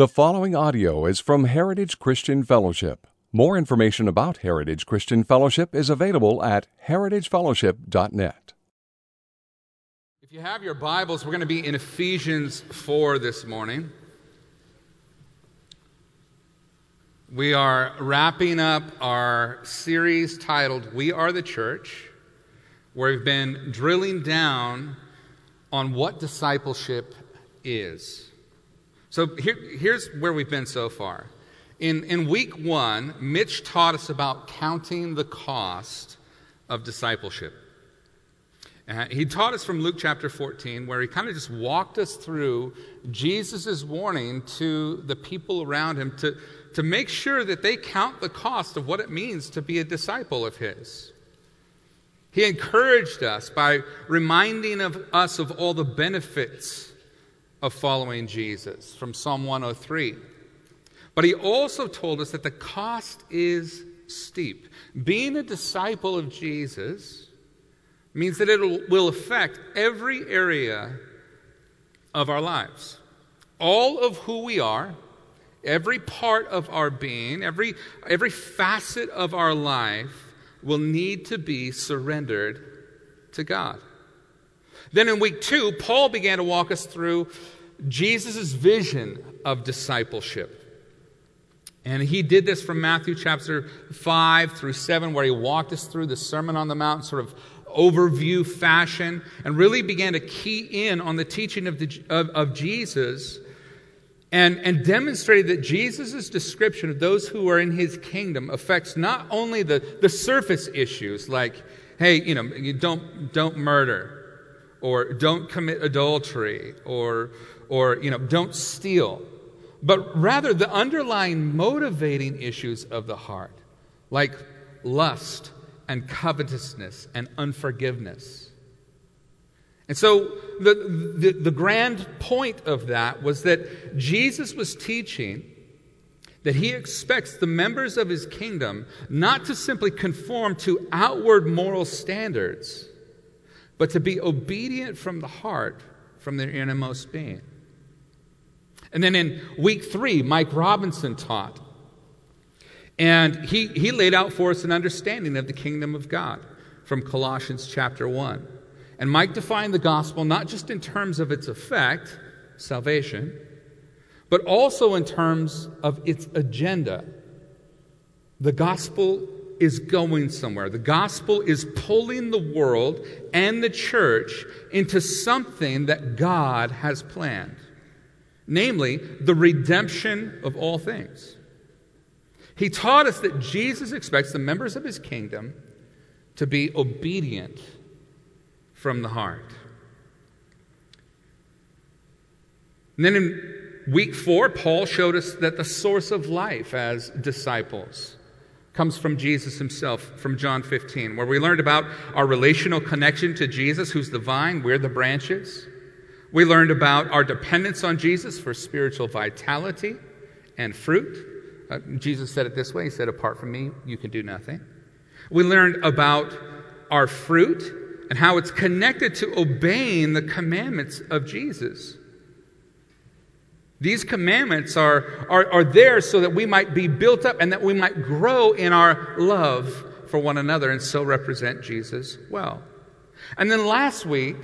The following audio is from Heritage Christian Fellowship. More information about Heritage Christian Fellowship is available at heritagefellowship.net. If you have your Bibles, we're going to be in Ephesians 4 this morning. We are wrapping up our series titled We Are the Church, where we've been drilling down on what discipleship is. So here, here's where we've been so far. In, in week one, Mitch taught us about counting the cost of discipleship. Uh, he taught us from Luke chapter 14, where he kind of just walked us through Jesus' warning to the people around him to, to make sure that they count the cost of what it means to be a disciple of his. He encouraged us by reminding of us of all the benefits of following Jesus from Psalm 103. But he also told us that the cost is steep. Being a disciple of Jesus means that it will affect every area of our lives. All of who we are, every part of our being, every, every facet of our life will need to be surrendered to God. Then in week two, Paul began to walk us through Jesus' vision of discipleship. And he did this from Matthew chapter 5 through 7, where he walked us through the Sermon on the Mount, sort of overview fashion, and really began to key in on the teaching of, the, of, of Jesus and, and demonstrated that Jesus' description of those who are in his kingdom affects not only the, the surface issues, like, hey, you know, you don't, don't murder, or don't commit adultery, or, or, you know, don't steal, but rather the underlying motivating issues of the heart, like lust and covetousness and unforgiveness. And so the, the, the, grand point of that was that Jesus was teaching that he expects the members of his kingdom not to simply conform to outward moral standards, but to be obedient from the heart, from their innermost being. And then in week three, Mike Robinson taught. And he, he laid out for us an understanding of the kingdom of God from Colossians chapter 1. And Mike defined the gospel not just in terms of its effect, salvation, but also in terms of its agenda. The gospel is going somewhere. The gospel is pulling the world and the church into something that God has planned namely, the redemption of all things. He taught us that Jesus expects the members of his kingdom to be obedient from the heart. And then in week four, Paul showed us that the source of life as disciples comes from Jesus himself, from John 15, where we learned about our relational connection to Jesus, who's the vine, we're the branches. We learned about our dependence on Jesus for spiritual vitality and fruit. Uh, Jesus said it this way He said, Apart from me, you can do nothing. We learned about our fruit and how it's connected to obeying the commandments of Jesus. These commandments are, are, are there so that we might be built up and that we might grow in our love for one another and so represent Jesus well. And then last week,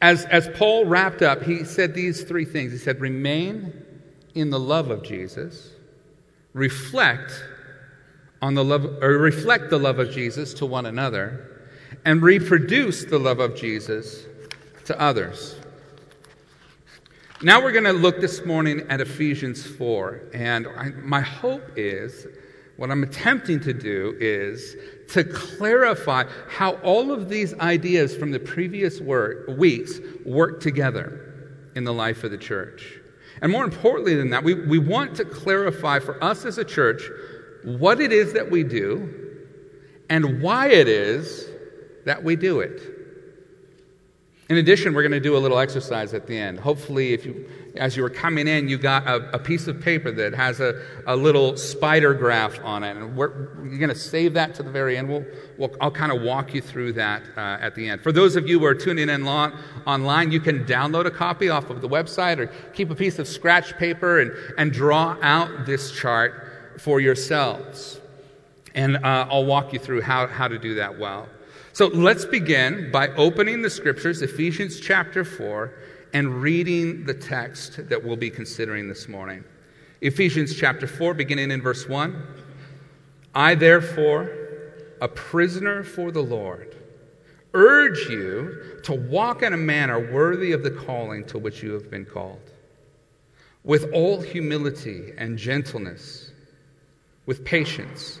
as, as Paul wrapped up, he said these three things. He said, Remain in the love of Jesus, reflect on the love, or reflect the love of Jesus to one another, and reproduce the love of Jesus to others. Now we're going to look this morning at Ephesians 4, and I, my hope is what I'm attempting to do is to clarify how all of these ideas from the previous work, weeks work together in the life of the church. And more importantly than that, we, we want to clarify for us as a church what it is that we do and why it is that we do it. In addition, we're going to do a little exercise at the end. Hopefully, if you as you were coming in, you got a, a piece of paper that has a, a little spider graph on it. And we're, you're going to save that to the very end. We'll, we'll I'll kind of walk you through that uh, at the end. For those of you who are tuning in long, online, you can download a copy off of the website or keep a piece of scratch paper and, and draw out this chart for yourselves. And uh, I'll walk you through how, how to do that well. So let's begin by opening the scriptures, Ephesians chapter 4, and reading the text that we'll be considering this morning. Ephesians chapter 4, beginning in verse 1. I, therefore, a prisoner for the Lord, urge you to walk in a manner worthy of the calling to which you have been called, with all humility and gentleness, with patience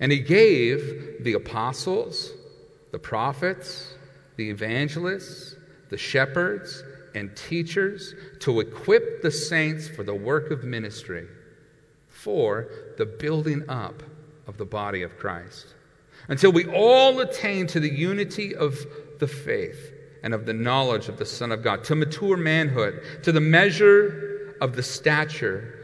And he gave the apostles, the prophets, the evangelists, the shepherds, and teachers to equip the saints for the work of ministry, for the building up of the body of Christ, until we all attain to the unity of the faith and of the knowledge of the Son of God, to mature manhood, to the measure of the stature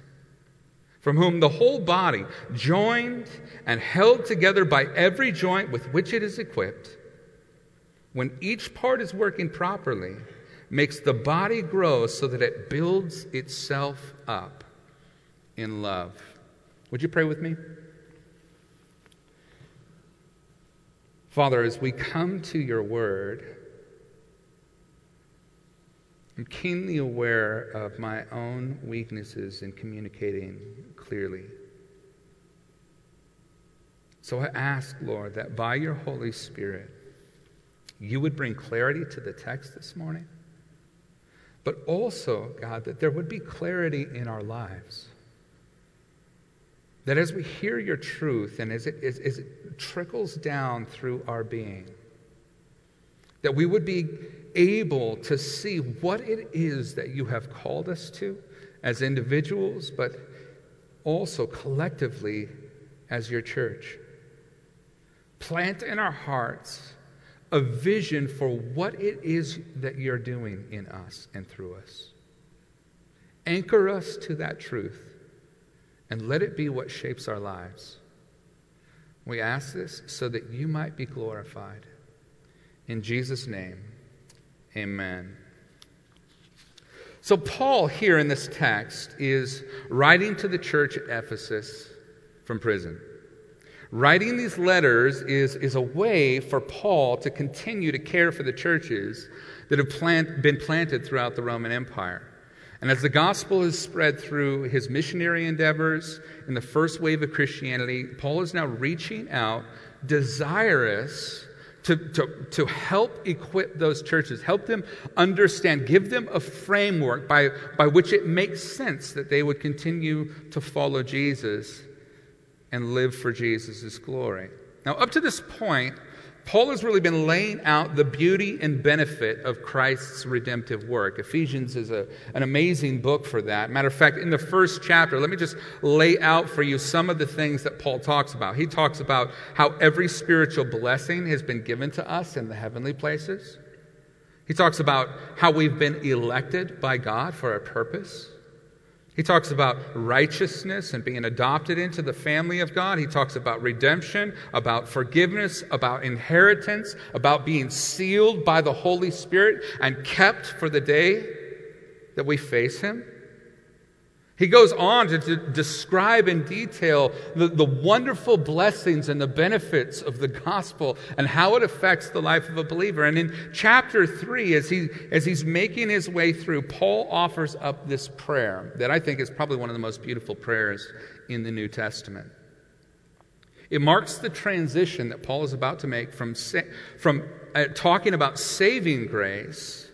from whom the whole body, joined and held together by every joint with which it is equipped, when each part is working properly, makes the body grow so that it builds itself up in love. Would you pray with me? Father, as we come to your word, I'm keenly aware of my own weaknesses in communicating clearly. So I ask, Lord, that by your Holy Spirit, you would bring clarity to the text this morning, but also, God, that there would be clarity in our lives. That as we hear your truth and as it, as, as it trickles down through our being, that we would be able to see what it is that you have called us to as individuals, but also collectively as your church. Plant in our hearts a vision for what it is that you're doing in us and through us. Anchor us to that truth and let it be what shapes our lives. We ask this so that you might be glorified. In Jesus' name, amen. So, Paul, here in this text, is writing to the church at Ephesus from prison. Writing these letters is, is a way for Paul to continue to care for the churches that have plant, been planted throughout the Roman Empire. And as the gospel has spread through his missionary endeavors in the first wave of Christianity, Paul is now reaching out, desirous to, to, to help equip those churches, help them understand, give them a framework by, by which it makes sense that they would continue to follow Jesus and live for Jesus' glory. Now, up to this point, Paul has really been laying out the beauty and benefit of Christ's redemptive work. Ephesians is a, an amazing book for that. Matter of fact, in the first chapter, let me just lay out for you some of the things that Paul talks about. He talks about how every spiritual blessing has been given to us in the heavenly places. He talks about how we've been elected by God for a purpose. He talks about righteousness and being adopted into the family of God. He talks about redemption, about forgiveness, about inheritance, about being sealed by the Holy Spirit and kept for the day that we face Him. He goes on to, to, describe in detail the, the wonderful blessings and the benefits of the gospel and how it affects the life of a believer. And in chapter 3, as, he, as he's making his way through, Paul offers up this prayer that I think is probably one of the most beautiful prayers in the New Testament. It marks the transition that Paul is about to make from, from uh, talking about saving grace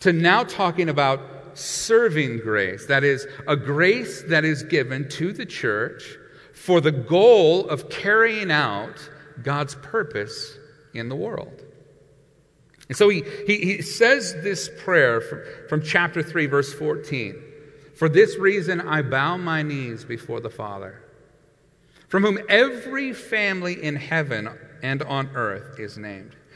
to now talking about serving grace. That is, a grace that is given to the church for the goal of carrying out God's purpose in the world. And so he, he, he says this prayer from, from chapter 3, verse 14 For this reason I bow my knees before the Father, from whom every family in heaven and on earth is named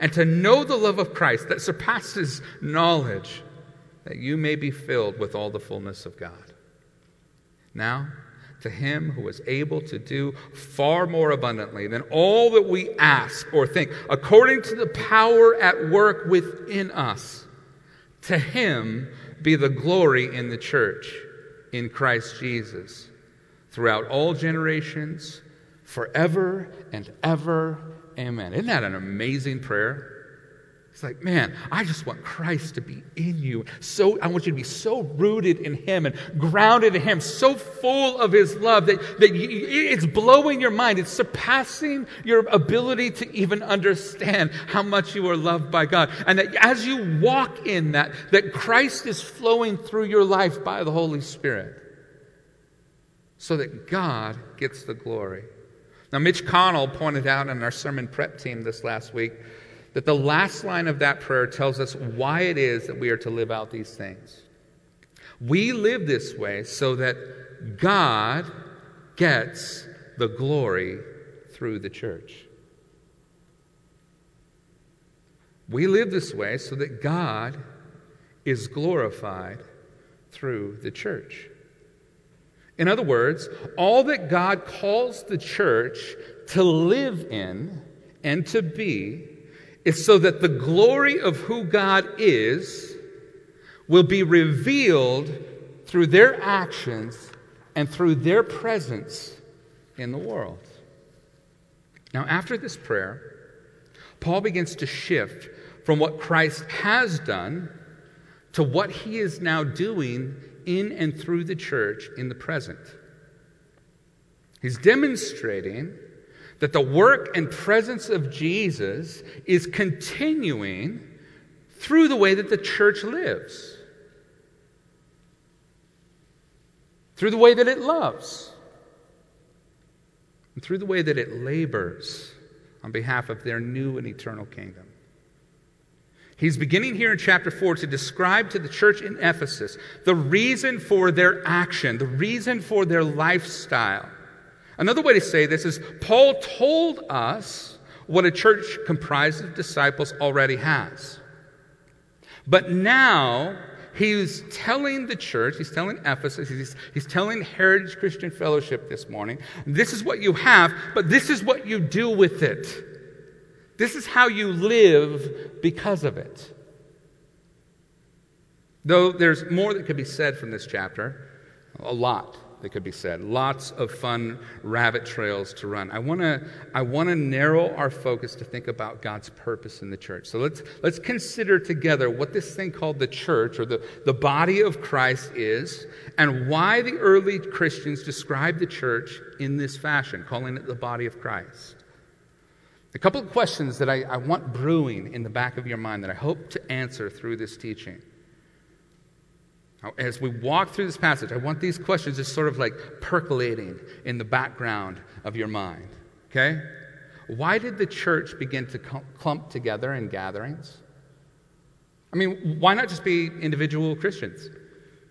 and to know the love of Christ that surpasses knowledge, that you may be filled with all the fullness of God. Now, to him who is able to do far more abundantly than all that we ask or think, according to the power at work within us, to him be the glory in the church in Christ Jesus throughout all generations, forever and ever Amen. Isn't that an amazing prayer? It's like, man, I just want Christ to be in you. So I want you to be so rooted in Him and grounded in Him, so full of His love that, that you, it's blowing your mind. It's surpassing your ability to even understand how much you are loved by God. And that as you walk in that, that Christ is flowing through your life by the Holy Spirit. So that God gets the glory. Now, Mitch Connell pointed out in our sermon prep team this last week that the last line of that prayer tells us why it is that we are to live out these things. We live this way so that God gets the glory through the church. We live this way so that God is glorified through the church. In other words, all that God calls the church to live in and to be is so that the glory of who God is will be revealed through their actions and through their presence in the world. Now, after this prayer, Paul begins to shift from what Christ has done to what he is now doing in and through the church in the present. He's demonstrating that the work and presence of Jesus is continuing through the way that the church lives, through the way that it loves, and through the way that it labors on behalf of their new and eternal kingdom. He's beginning here in chapter 4 to describe to the church in Ephesus the reason for their action, the reason for their lifestyle. Another way to say this is Paul told us what a church comprised of disciples already has. But now he's telling the church, he's telling Ephesus, he's, he's telling Heritage Christian Fellowship this morning, this is what you have, but this is what you do with it. This is how you live because of it. Though there's more that could be said from this chapter, a lot. that could be said. Lots of fun rabbit trails to run. I want to I want to narrow our focus to think about God's purpose in the church. So let's let's consider together what this thing called the church or the, the body of Christ is and why the early Christians described the church in this fashion, calling it the body of Christ. A couple of questions that I, I want brewing in the back of your mind that I hope to answer through this teaching. As we walk through this passage, I want these questions just sort of like percolating in the background of your mind. Okay? Why did the church begin to clump together in gatherings? I mean, why not just be individual Christians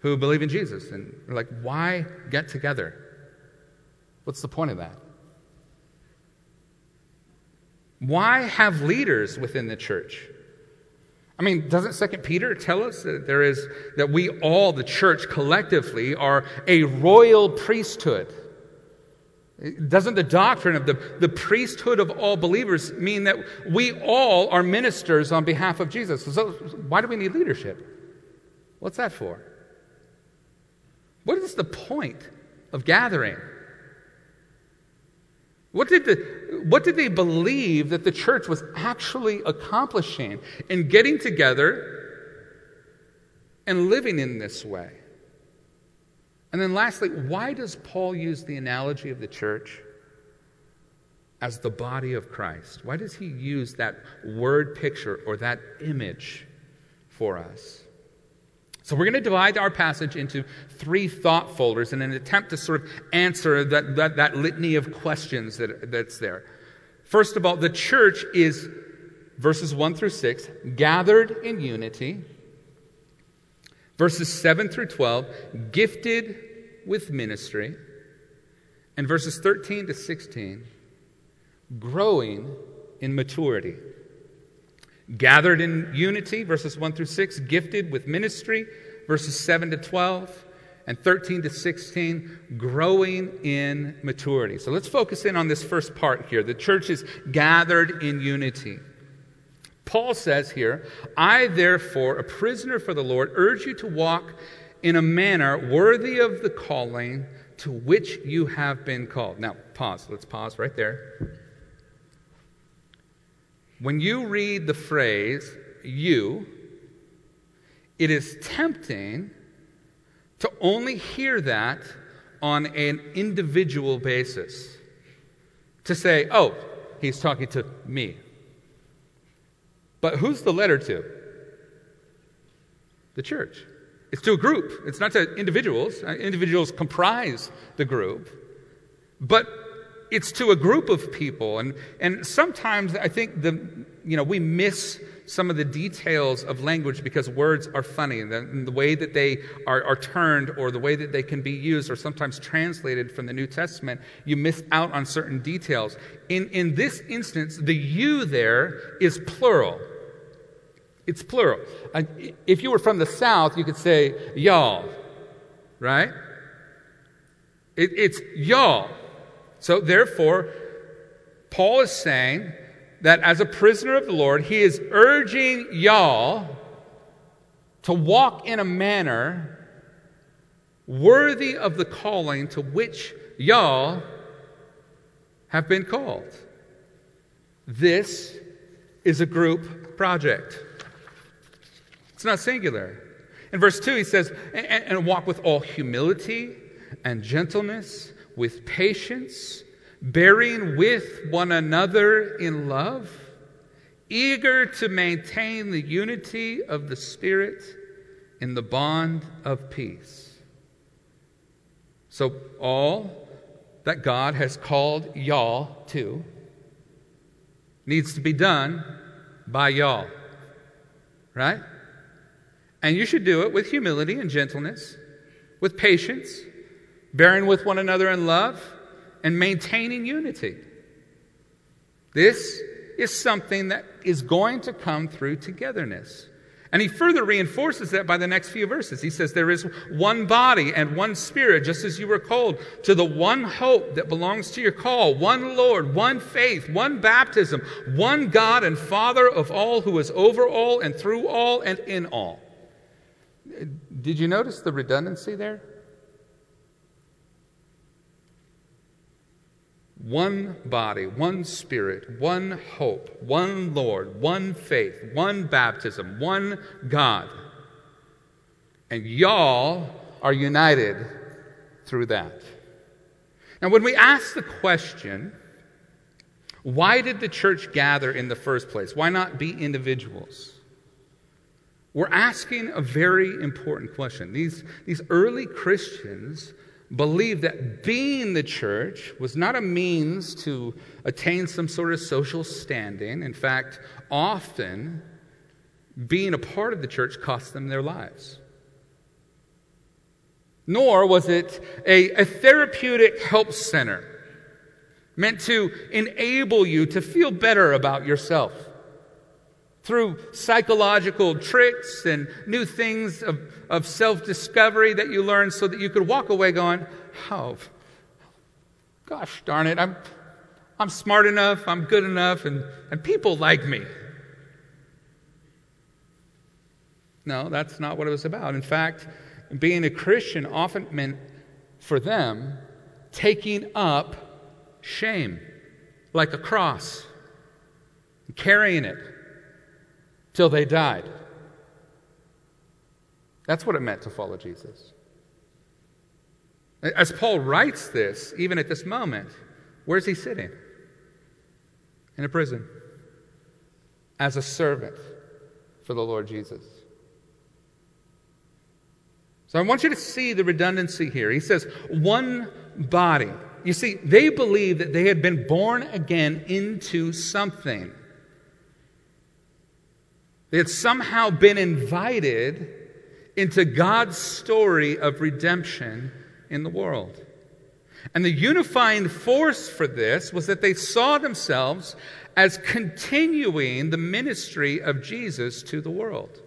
who believe in Jesus? And like, why get together? What's the point of that? Why have leaders within the church? I mean, doesn't Second Peter tell us that there is that we all, the church collectively, are a royal priesthood? Doesn't the doctrine of the, the priesthood of all believers mean that we all are ministers on behalf of Jesus? So, why do we need leadership? What's that for? What is the point of gathering? What did, the, what did they believe that the church was actually accomplishing in getting together and living in this way? And then, lastly, why does Paul use the analogy of the church as the body of Christ? Why does he use that word picture or that image for us? So, we're going to divide our passage into three thought folders in an attempt to sort of answer that, that, that litany of questions that, that's there. First of all, the church is, verses 1 through 6, gathered in unity. Verses 7 through 12, gifted with ministry. And verses 13 to 16, growing in maturity gathered in unity, verses 1 through 6, gifted with ministry, verses 7 to 12, and 13 to 16, growing in maturity. So let's focus in on this first part here. The church is gathered in unity. Paul says here, I therefore, a prisoner for the Lord, urge you to walk in a manner worthy of the calling to which you have been called. Now, pause. Let's pause right there. When you read the phrase you, it is tempting to only hear that on an individual basis. To say, oh, he's talking to me. But who's the letter to? The church. It's to a group, it's not to individuals. Uh, individuals comprise the group. But it's to a group of people. And, and sometimes I think the, you know, we miss some of the details of language because words are funny and the, and the way that they are, are, turned or the way that they can be used or sometimes translated from the New Testament, you miss out on certain details. In, in this instance, the you there is plural. It's plural. If you were from the South, you could say y'all, right? It, it's y'all. So, therefore, Paul is saying that as a prisoner of the Lord, he is urging y'all to walk in a manner worthy of the calling to which y'all have been called. This is a group project. It's not singular. In verse 2, he says, and, and walk with all humility and gentleness with patience, bearing with one another in love, eager to maintain the unity of the Spirit in the bond of peace. So, all that God has called y'all to needs to be done by y'all. Right? And you should do it with humility and gentleness, with patience bearing with one another in love, and maintaining unity. This is something that is going to come through togetherness. And he further reinforces that by the next few verses. He says, There is one body and one spirit, just as you were called to the one hope that belongs to your call, one Lord, one faith, one baptism, one God and Father of all, who is over all and through all and in all. Did you notice the redundancy there? One body, one spirit, one hope, one Lord, one faith, one baptism, one God. And y'all are united through that. Now, when we ask the question, why did the church gather in the first place? Why not be individuals? We're asking a very important question. These, these early Christians believed that being the church was not a means to attain some sort of social standing. In fact, often being a part of the church cost them their lives. Nor was it a, a therapeutic help center meant to enable you to feel better about yourself through psychological tricks and new things of, of self discovery that you learn so that you could walk away going, Oh, gosh darn it, I'm, I'm smart enough, I'm good enough, and, and people like me. No, that's not what it was about. In fact, being a Christian often meant for them taking up shame like a cross, carrying it till they died. That's what it meant to follow Jesus. As Paul writes this, even at this moment, where's he sitting? In a prison as a servant for the Lord Jesus. So I want you to see the redundancy here. He says, one body. You see, they believed that they had been born again into something. They had somehow been invited into God's story of redemption in the world. And the unifying force for this was that they saw themselves as continuing the ministry of Jesus to the world.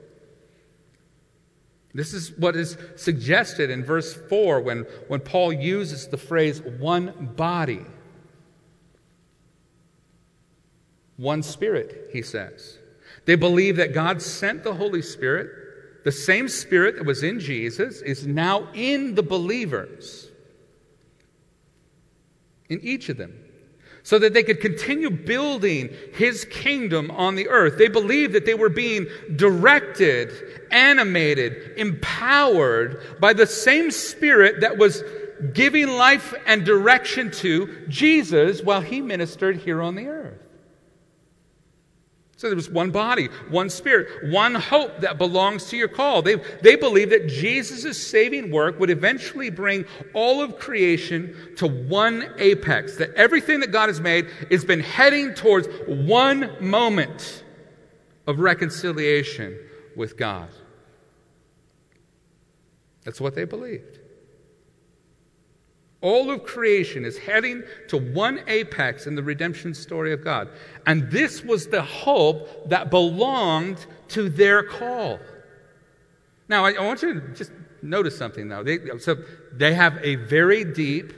This is what is suggested in verse 4 when, when Paul uses the phrase one body. One spirit, he says. They believe that God sent the Holy Spirit. The same Spirit that was in Jesus is now in the believers, in each of them, so that they could continue building His kingdom on the earth. They believed that they were being directed, animated, empowered by the same Spirit that was giving life and direction to Jesus while He ministered here on the earth. So there was one body, one spirit, one hope that belongs to your call. They, they believe that Jesus' saving work would eventually bring all of creation to one apex, that everything that God has made has been heading towards one moment of reconciliation with God. That's what they believed. All of creation is heading to one apex in the redemption story of God. And this was the hope that belonged to their call. Now, I, want you to just notice something, though. They, so they have a very deep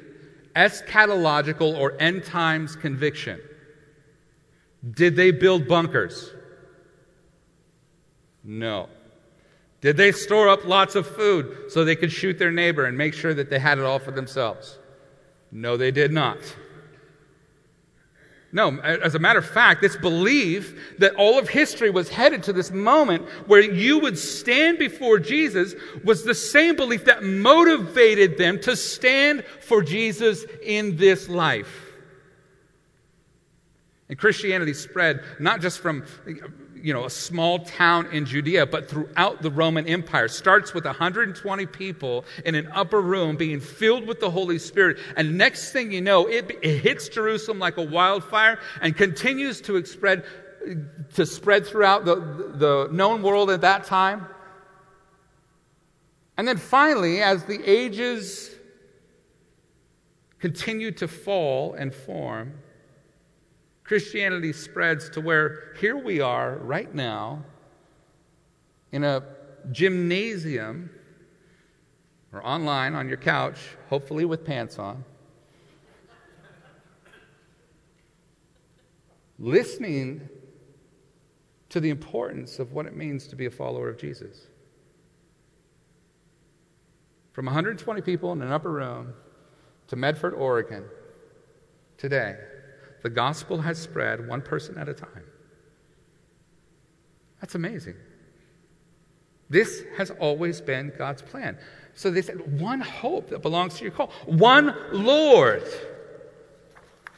eschatological or end times conviction. Did they build bunkers? No. Did they store up lots of food so they could shoot their neighbor and make sure that they had it all for themselves? No, they did not. No, as a matter of fact, it's believed that all of history was headed to this moment where you would stand before Jesus was the same belief that motivated them to stand for Jesus in this life. And Christianity spread not just from you know, a small town in Judea, but throughout the Roman Empire. Starts with 120 people in an upper room being filled with the Holy Spirit. And next thing you know, it, it hits Jerusalem like a wildfire and continues to spread, to spread throughout the, the known world at that time. And then finally, as the ages continue to fall and form, Christianity spreads to where here we are right now in a gymnasium or online on your couch, hopefully with pants on, listening to the importance of what it means to be a follower of Jesus. From 120 people in an upper room to Medford, Oregon, today. The gospel has spread one person at a time. That's amazing. This has always been God's plan. So they said, one hope that belongs to your call, one Lord.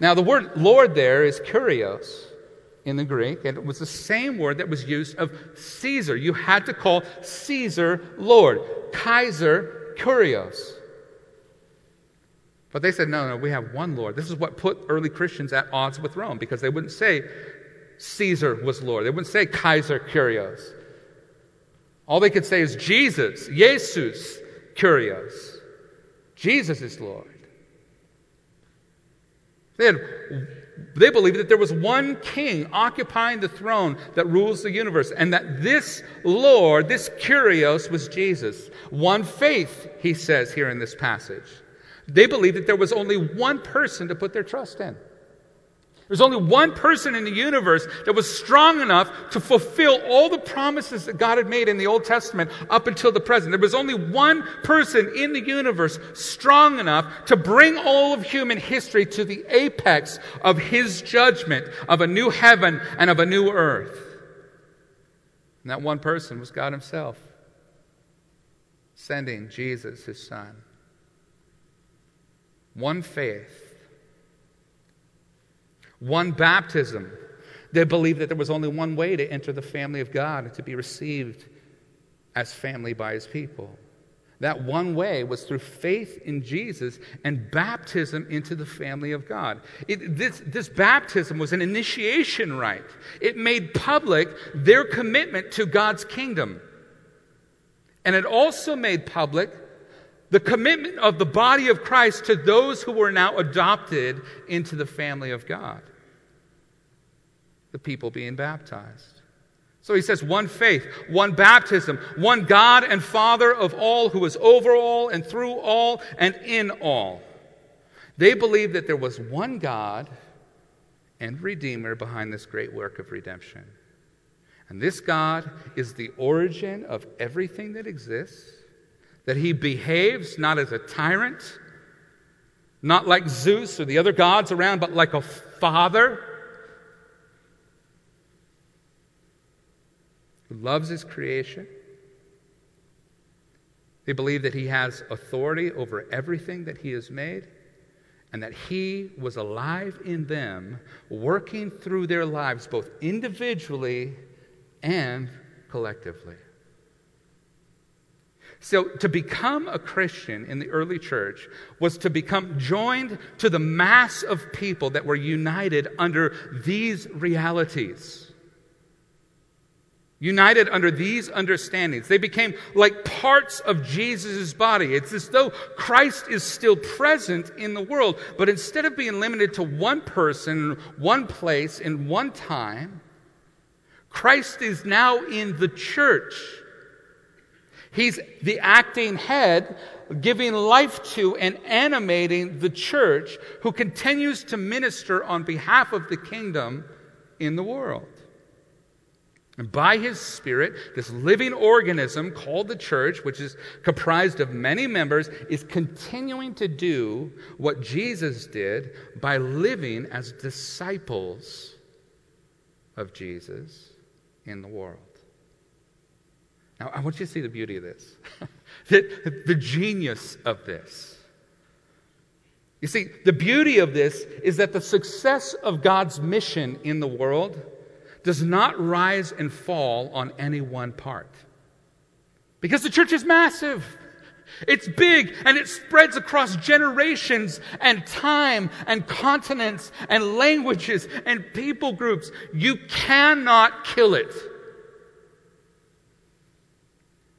Now, the word Lord there is kurios in the Greek, and it was the same word that was used of Caesar. You had to call Caesar Lord, Kaiser kurios. But they said, no, no, we have one Lord. This is what put early Christians at odds with Rome because they wouldn't say Caesar was Lord. They wouldn't say Kaiser kurios. All they could say is Jesus, Jesus kurios. Jesus is Lord. They, had, they believed that there was one king occupying the throne that rules the universe, and that this Lord, this kurios, was Jesus. One faith, he says here in this passage. They believed that there was only one person to put their trust in. There's only one person in the universe that was strong enough to fulfill all the promises that God had made in the Old Testament up until the present. There was only one person in the universe strong enough to bring all of human history to the apex of his judgment of a new heaven and of a new earth. And that one person was God Himself, sending Jesus, His Son. One faith one baptism. They believed that there was only one way to enter the family of God and to be received as family by his people. That one way was through faith in Jesus and baptism into the family of God. It, this, this baptism was an initiation rite, it made public their commitment to God's kingdom. And it also made public the commitment of the body of Christ to those who were now adopted into the family of God the people being baptized. So he says, one faith, one baptism, one God and Father of all, who is over all and through all and in all. They believed that there was one God and Redeemer behind this great work of redemption. And this God is the origin of everything that exists, that he behaves not as a tyrant, not like Zeus or the other gods around, but like a father who loves his creation. They believe that he has authority over everything that he has made and that he was alive in them, working through their lives both individually and collectively. So, to become a Christian in the early church was to become joined to the mass of people that were united under these realities united under these understandings. They became like parts of Jesus' body. It's as though Christ is still present in the world, but instead of being limited to one person, one place, in one time, Christ is now in the church. He's the acting head, giving life to and animating the church, who continues to minister on behalf of the kingdom in the world. And by his spirit, this living organism called the church, which is comprised of many members, is continuing to do what Jesus did by living as disciples of Jesus in the world. Now, I want you to see the beauty of this, the, the genius of this. You see, the beauty of this is that the success of God's mission in the world does not rise and fall on any one part. Because the church is massive. It's big and it spreads across generations and time and continents and languages and people groups. You cannot kill it.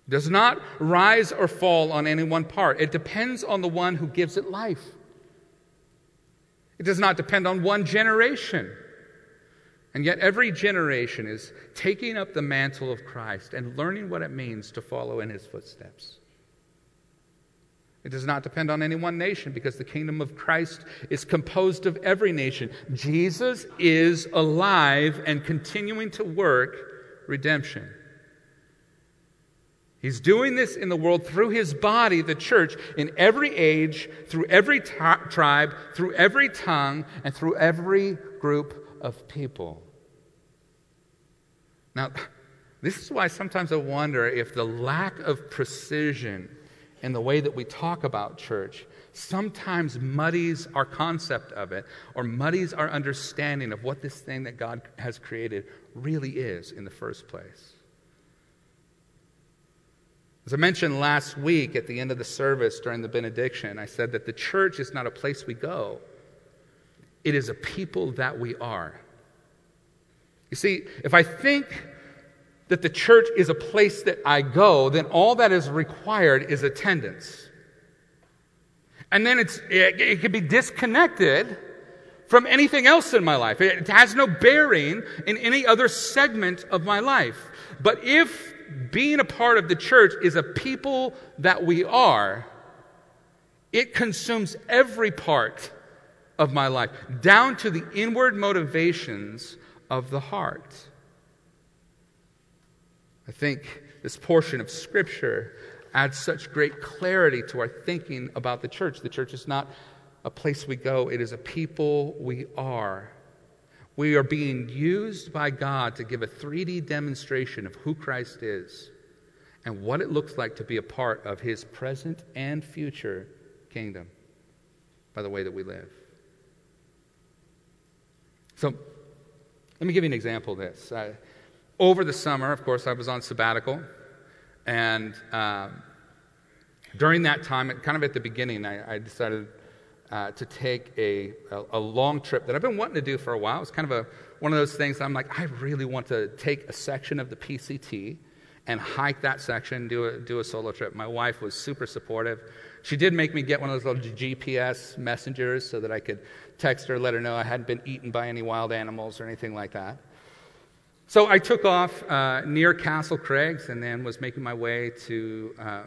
Does not rise or fall on any one part. It depends on the one who gives it life. It does not depend on one generation. And yet, every generation is taking up the mantle of Christ and learning what it means to follow in his footsteps. It does not depend on any one nation because the kingdom of Christ is composed of every nation. Jesus is alive and continuing to work redemption. He's doing this in the world through his body, the church, in every age, through every t- tribe, through every tongue, and through every group of people. Now, this is why sometimes I wonder if the lack of precision in the way that we talk about church sometimes muddies our concept of it or muddies our understanding of what this thing that God has created really is in the first place. As I mentioned last week at the end of the service during the benediction, I said that the church is not a place we go, it is a people that we are. You see, if I think that the church is a place that I go, then all that is required is attendance. And then it's, it, it can be disconnected from anything else in my life. It has no bearing in any other segment of my life. But if being a part of the church is a people that we are, it consumes every part of my life, down to the inward motivations of the heart. I think this portion of Scripture adds such great clarity to our thinking about the church. The church is not a place we go, it is a people we are. We are being used by God to give a 3D demonstration of who Christ is and what it looks like to be a part of his present and future kingdom by the way that we live. So, let me give you an example of this. Over the summer, of course, I was on sabbatical, and um, during that time, kind of at the beginning, I, I decided uh, to take a, a, a, long trip that I've been wanting to do for a while. It's kind of a, one of those things I'm like, I really want to take a section of the PCT and hike that section, do a, do a solo trip. My wife was super supportive. She did make me get one of those little GPS messengers so that I could text her, let her know I hadn't been eaten by any wild animals or anything like that. So I took off uh, near Castle Crags and then was making my way to uh,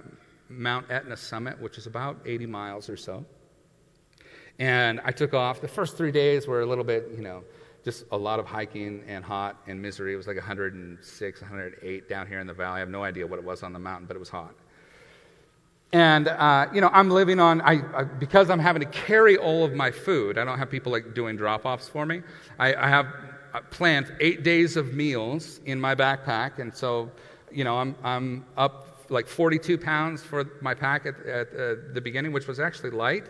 Mount Etna summit, which is about 80 miles or so. And I took off. The first three days were a little bit, you know, just a lot of hiking and hot and misery. It was like 106, 108 down here in the valley. I have no idea what it was on the mountain, but it was hot. And, uh, you know, I'm living on, I, I, because I'm having to carry all of my food, I don't have people like doing drop offs for me. I, I have uh, planned eight days of meals in my backpack. And so, you know, I'm, I'm up like 42 pounds for my pack at, at uh, the beginning, which was actually light.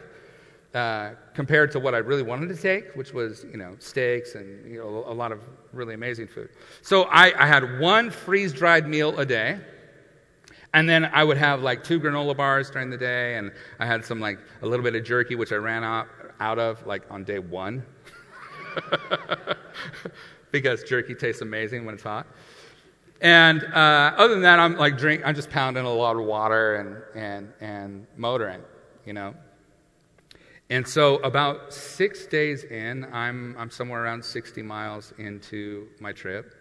Uh, compared to what I really wanted to take, which was you know steaks and you know a lot of really amazing food. So I, I had one freeze dried meal a day, and then I would have like two granola bars during the day, and I had some like a little bit of jerky, which I ran out out of like on day one, because jerky tastes amazing when it's hot. And uh, other than that, I'm like drink. I'm just pounding a lot of water and and and motoring, you know. And so, about six days in, I'm, I'm somewhere around 60 miles into my trip.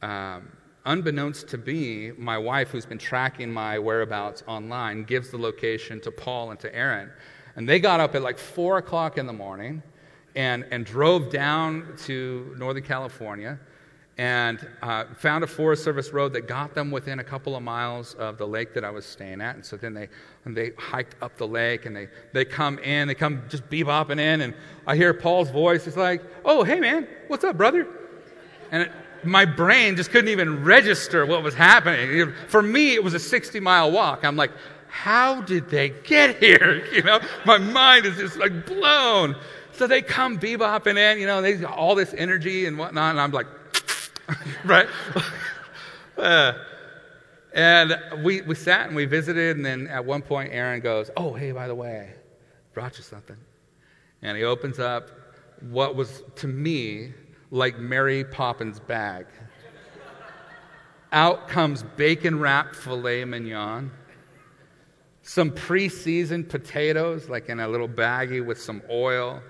Um, unbeknownst to me, my wife, who's been tracking my whereabouts online, gives the location to Paul and to Aaron. And they got up at like 4 o'clock in the morning and, and drove down to Northern California and uh, found a Forest Service road that got them within a couple of miles of the lake that I was staying at. And so then they, they hiked up the lake and they, they come in, they come just bebopping in, and I hear Paul's voice. It's like, oh, hey, man, what's up, brother? And it, my brain just couldn't even register what was happening. For me, it was a 60 mile walk. I'm like, how did they get here? You know, my mind is just like blown. So they come bebopping in, you know, they all this energy and whatnot, and I'm like, right? uh, and we, we sat and we visited, and then at one point, Aaron goes, Oh, hey, by the way, brought you something. And he opens up what was to me like Mary Poppins' bag. Out comes bacon wrapped filet mignon, some pre seasoned potatoes, like in a little baggie with some oil.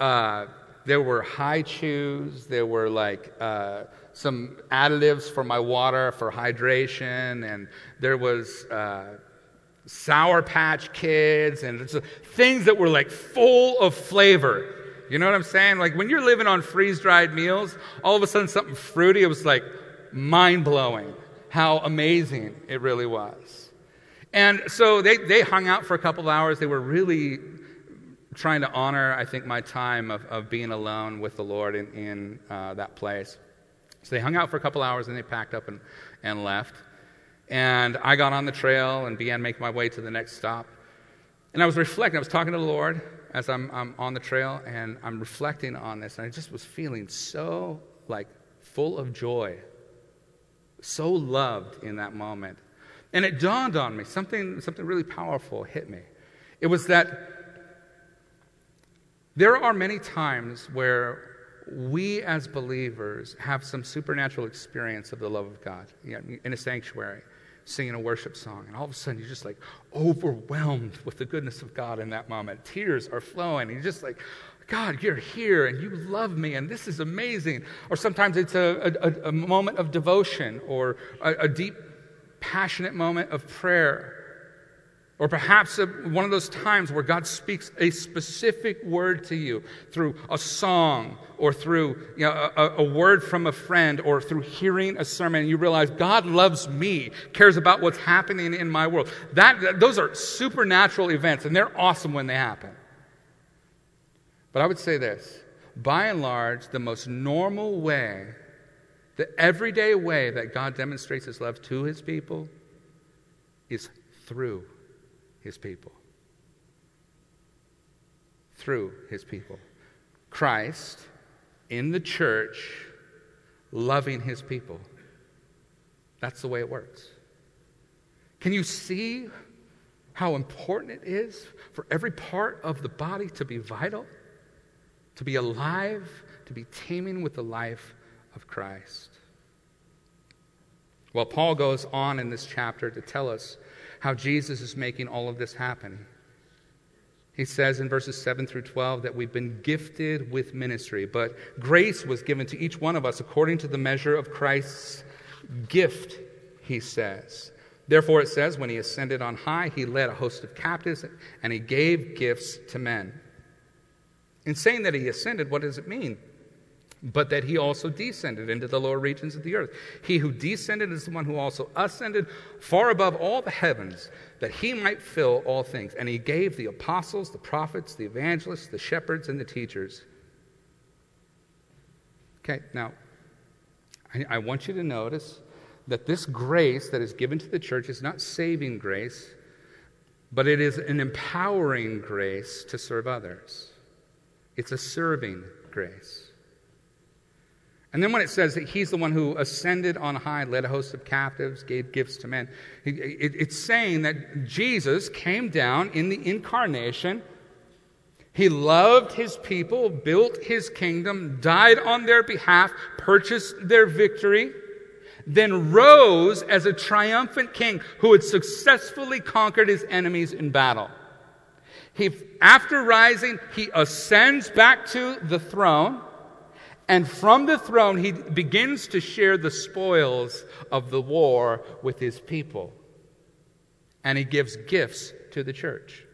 Uh, there were Hi-Chews. There were like uh, some additives for my water for hydration, and there was uh, Sour Patch Kids, and things that were like full of flavor. You know what I'm saying? Like when you're living on freeze dried meals, all of a sudden something fruity, it was like mind blowing. how amazing it really was. And so they, they hung out for a couple of hours. They were really trying to honor, I think, my time of, of being alone with the Lord in, in uh, that place. So they hung out for a couple hours and they packed up and, and left. And I got on the trail and began making my way to the next stop. And I was reflecting, I was talking to the Lord as I'm, I'm on the trail, and I'm reflecting on this, and I just was feeling so like full of joy, so loved in that moment. And it dawned on me, something, something really powerful hit me. It was that there are many times where we as believers have some supernatural experience of the love of God you know, in a sanctuary singing a worship song, and all of a sudden you're just like overwhelmed with the goodness of God in that moment. Tears are flowing, and you're just like, God, you're here and you love me, and this is amazing. Or sometimes it's a, a, a moment of devotion or a, a deep, passionate moment of prayer or perhaps one of those times where God speaks a specific word to you through a song or through you know, a, a, word from a friend or through hearing a sermon and you realize God loves me, cares about what's happening in my world. That, those are supernatural events and they're awesome when they happen. But I would say this by and large, the most normal way, the everyday way that God demonstrates his love to his people is through his people. Through his people. Christ in the church loving his people. That's the way it works. Can you see how important it is for every part of the body to be vital, to be alive, to be teeming with the life of Christ? Well, Paul goes on in this chapter to tell us how Jesus is making all of this happen. He says in verses 7 through 12 that we've been gifted with ministry, but grace was given to each one of us according to the measure of Christ's gift, he says. Therefore, it says, when he ascended on high, he led a host of captives and he gave gifts to men. In saying that he ascended, what does it mean? But that he also descended into the lower regions of the earth. He who descended is the one who also ascended far above all the heavens, that he might fill all things. And he gave the apostles, the prophets, the evangelists, the shepherds, and the teachers. Okay, now, I, I want you to notice that this grace that is given to the church is not saving grace, but it is an empowering grace to serve others. It's a serving grace. And then when it says that he's the one who ascended on high, led a host of captives, gave gifts to men, it's saying that Jesus came down in the incarnation. He loved his people, built his kingdom, died on their behalf, purchased their victory, then rose as a triumphant king who had successfully conquered his enemies in battle. He, after rising, he ascends back to the throne. And from the throne, he begins to share the spoils of the war with his people. And he gives gifts to the church.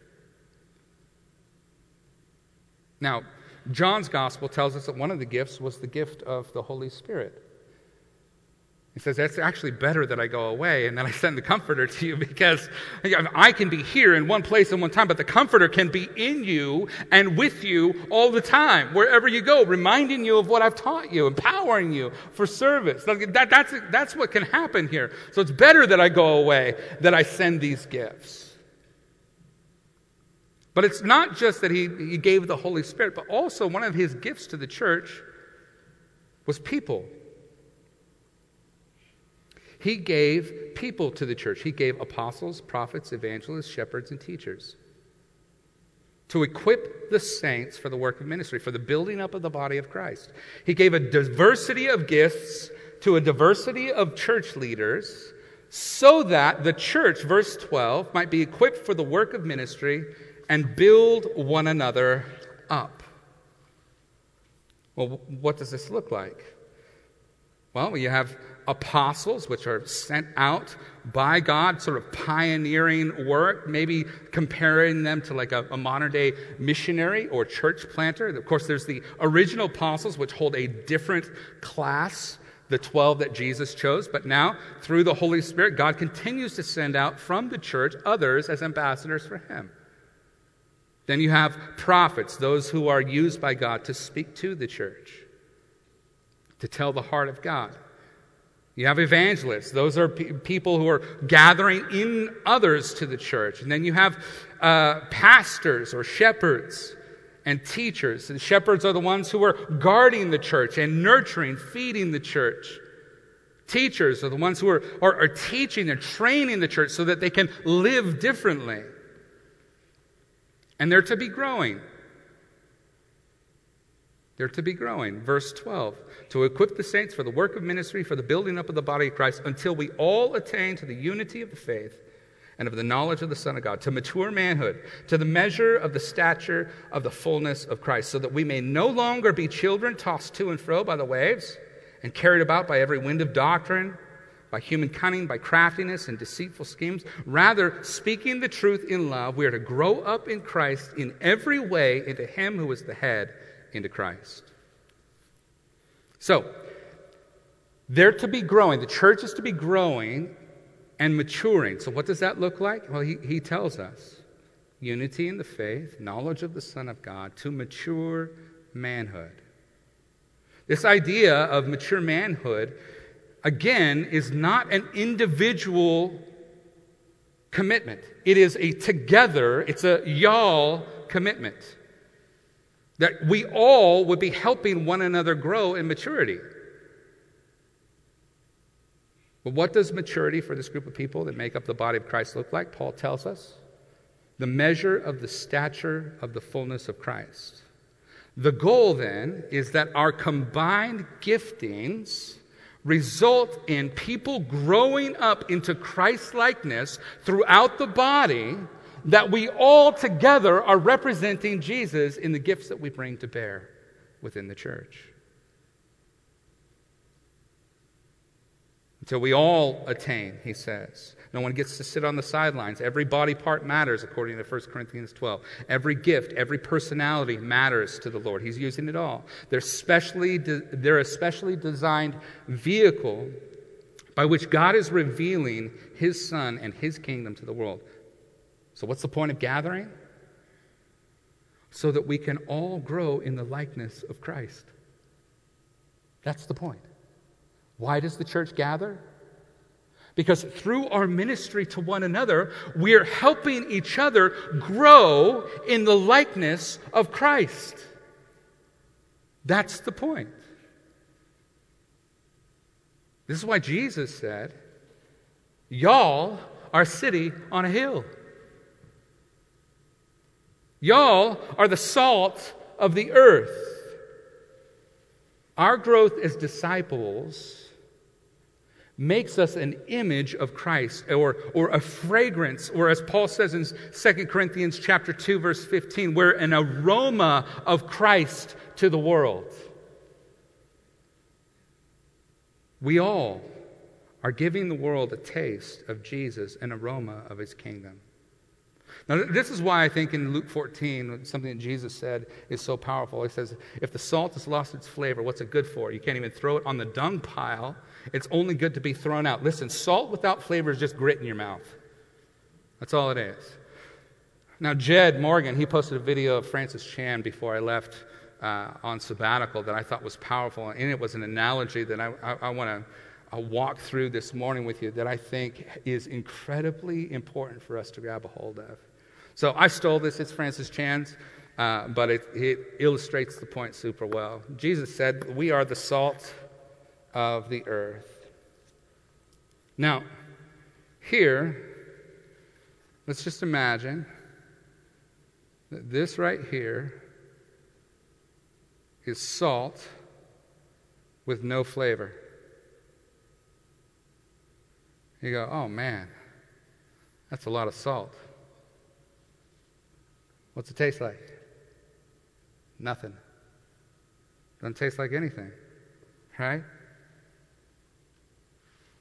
Now, John's gospel tells us that one of the gifts was the gift of the Holy Spirit. He says, That's actually better that I go away and then I send the Comforter to you because I can be here in one place and one time, but the Comforter can be in you and with you all the time, wherever you go, reminding you of what I've taught you, empowering you for service. That, that's, that's what can happen here. So it's better that I go away, that I send these gifts. But it's not just that he, he gave the Holy Spirit, but also one of his gifts to the church was people. He gave people to the church. He gave apostles, prophets, evangelists, shepherds, and teachers to equip the saints for the work of ministry, for the building up of the body of Christ. He gave a diversity of gifts to a diversity of church leaders so that the church, verse 12, might be equipped for the work of ministry and build one another up. Well, what does this look like? Well, you have apostles, which are sent out by God, sort of pioneering work, maybe comparing them to like a, a, modern day missionary or church planter. Of course, there's the original apostles, which hold a different class the 12 that Jesus chose, but now through the Holy Spirit, God continues to send out from the church others as ambassadors for Him. Then you have prophets, those who are used by God to speak to the church, to tell the heart of God. You have evangelists, those are pe- people who are gathering in others to the church. And then you have uh, pastors or shepherds and teachers. And shepherds are the ones who are guarding the church and nurturing, feeding the church. Teachers are the ones who are, are, are teaching and training the church so that they can live differently. And they're to be growing. They're to be growing. Verse 12 to equip the saints for the work of ministry, for the building up of the body of Christ, until we all attain to the unity of the faith and of the knowledge of the Son of God, to mature manhood, to the measure of the stature of the fullness of Christ, so that we may no longer be children tossed to and fro by the waves and carried about by every wind of doctrine, by human cunning, by craftiness and deceitful schemes. Rather, speaking the truth in love, we are to grow up in Christ in every way into Him who is the head, into Christ. So, they're to be growing. The church is to be growing and maturing. So, what does that look like? Well, he, he tells us unity in the faith, knowledge of the Son of God, to mature manhood. This idea of mature manhood, again, is not an individual commitment. It is a together, it's a y'all commitment. That we all would be helping one another grow in maturity. But what does maturity for this group of people that make up the body of Christ look like? Paul tells us the measure of the stature of the fullness of Christ. The goal then is that our combined giftings result in people growing up into Christ likeness throughout the body, that we all together are representing Jesus in the gifts that we bring to bear within the church. until we all attain, he says. No one gets to sit on the sidelines. Every body part matters, according to 1 Corinthians 12. Every gift, every personality matters to the Lord. He's using it all. They're, specially de- they're a specially designed vehicle by which God is revealing his Son and his kingdom to the world. So, what's the point of gathering? So that we can all grow in the likeness of Christ. That's the point. Why does the church gather? Because through our ministry to one another, we're helping each other grow in the likeness of Christ. That's the point. This is why Jesus said, Y'all are a city on a hill. Y'all are the salt of the earth. Our growth as disciples makes us an image of Christ or, or a fragrance, or as Paul says in 2 Corinthians chapter 2, verse 15, we're an aroma of Christ to the world. We all are giving the world a taste of Jesus, an aroma of his kingdom. Now, this is why I think in Luke 14, something that Jesus said is so powerful. He says, If the salt has lost its flavor, what's it good for? You can't even throw it on the dung pile. It's only good to be thrown out. Listen, salt without flavor is just grit in your mouth. That's all it is. Now, Jed Morgan, he posted a video of Francis Chan before I left uh, on sabbatical that I thought was powerful. And it was an analogy that I, I, I want to walk through this morning with you that I think is incredibly important for us to grab a hold of. So I stole this, it's Francis Chan's, uh, but it, it illustrates the point super well. Jesus said, We are the salt of the earth. Now, here, let's just imagine that this right here is salt with no flavor. You go, oh man, that's a lot of salt. What's it taste like? Nothing. Doesn't taste like anything. Right?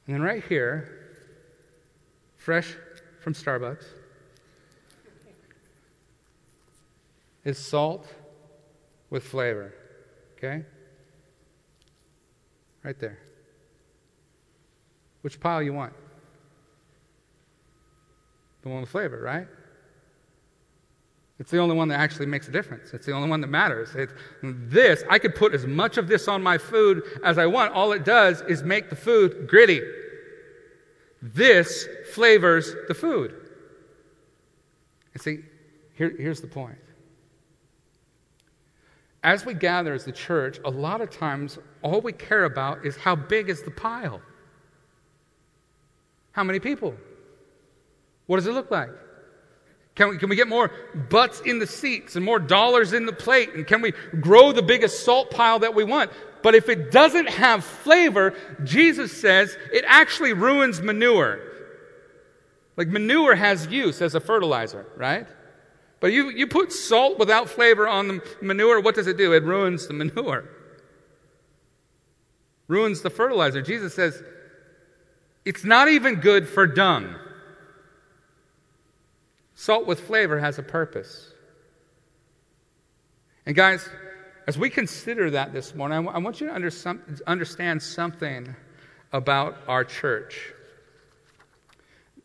And then right here, fresh from Starbucks, is salt with flavor. Okay? Right there. Which pile you want? The one with flavor, right? It's the only one that actually makes a difference. It's the only one that matters. It's, this, I could put as much of this on my food as I want. All it does is make the food gritty. This flavors the food. And see, here, here's the point. As we gather as the church, a lot of times all we care about is how big is the pile? How many people? What does it look like? Can we, can we get more butts in the seats and more dollars in the plate? And can we grow the biggest salt pile that we want? But if it doesn't have flavor, Jesus says it actually ruins manure. Like manure has use as a fertilizer, right? But you, you put salt without flavor on the manure, what does it do? It ruins the manure, ruins the fertilizer. Jesus says it's not even good for dung. Salt with flavor has a purpose. And guys, as we consider that this morning, I want you to understand something about our church.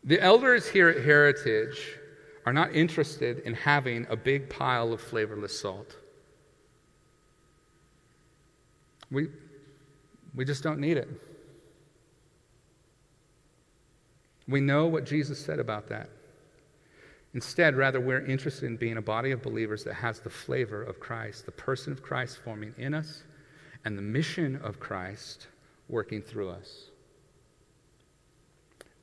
The elders here at Heritage are not interested in having a big pile of flavorless salt. We, we just don't need it. We know what Jesus said about that. Instead, rather, we're interested in being a body of believers that has the flavor of Christ, the person of Christ forming in us, and the mission of Christ working through us.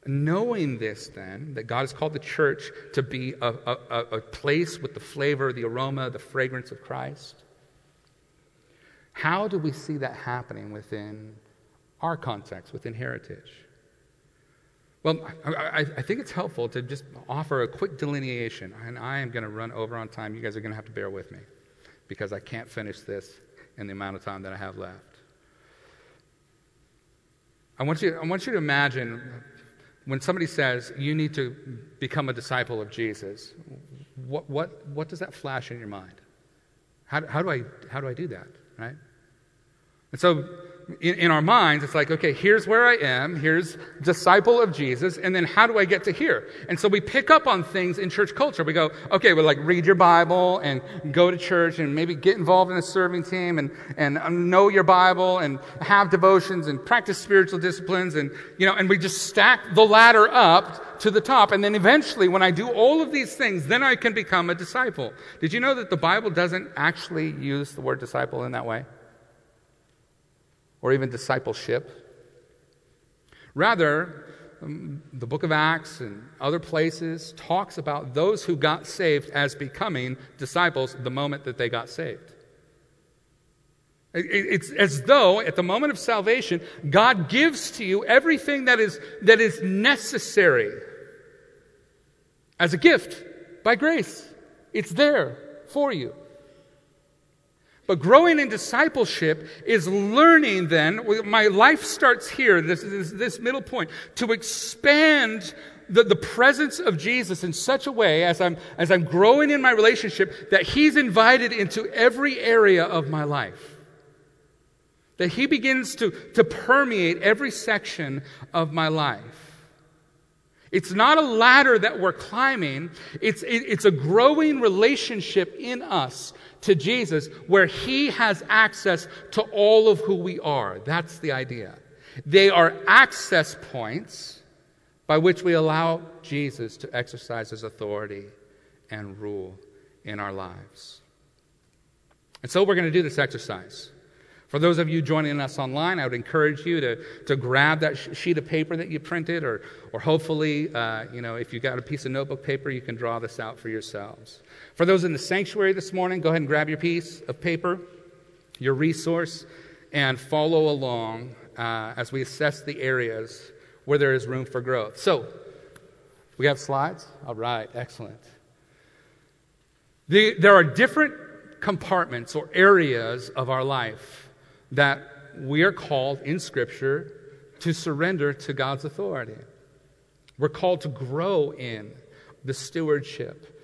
Knowing this, then, that God has called the church to be a, a, a place with the flavor, the aroma, the fragrance of Christ, how do we see that happening within our context, within heritage? Well, I, I, think it's helpful to just offer a quick delineation, and I am going to run over on time. You guys are going to have to bear with me because I can't finish this in the amount of time that I have left. I want you, I want you to imagine when somebody says you need to become a disciple of Jesus, what, what, what does that flash in your mind? How, how, do I, how do I do that, right? And so in, in, our minds, it's like, okay, here's where I am, here's disciple of Jesus, and then how do I get to here? And so we pick up on things in church culture. We go, okay, well, like read your Bible and go to church and maybe get involved in a serving team and, and know your Bible and have devotions and practice spiritual disciplines and, you know, and we just stack the ladder up to the top. And then eventually, when I do all of these things, then I can become a disciple. Did you know that the Bible doesn't actually use the word disciple in that way? Or even discipleship. Rather, um, the book of Acts and other places talks about those who got saved as becoming disciples the moment that they got saved. It's as though at the moment of salvation, God gives to you everything that is, that is necessary as a gift by grace. It's there for you. But growing in discipleship is learning then, my life starts here, this, this, this middle point, to expand the, the presence of Jesus in such a way as I'm, as I'm growing in my relationship that He's invited into every area of my life. That He begins to, to permeate every section of my life. It's not a ladder that we're climbing, it's, it, it's a growing relationship in us to Jesus where he has access to all of who we are. That's the idea. They are access points by which we allow Jesus to exercise his authority and rule in our lives. And so we're going to do this exercise. For those of you joining us online, I would encourage you to, to grab that sheet of paper that you printed, or, or hopefully, uh, you know, if you've got a piece of notebook paper, you can draw this out for yourselves. For those in the sanctuary this morning, go ahead and grab your piece of paper, your resource, and follow along uh, as we assess the areas where there is room for growth. So, we have slides? All right, excellent. The, there are different compartments or areas of our life that we are called in Scripture to surrender to God's authority. We're called to grow in the stewardship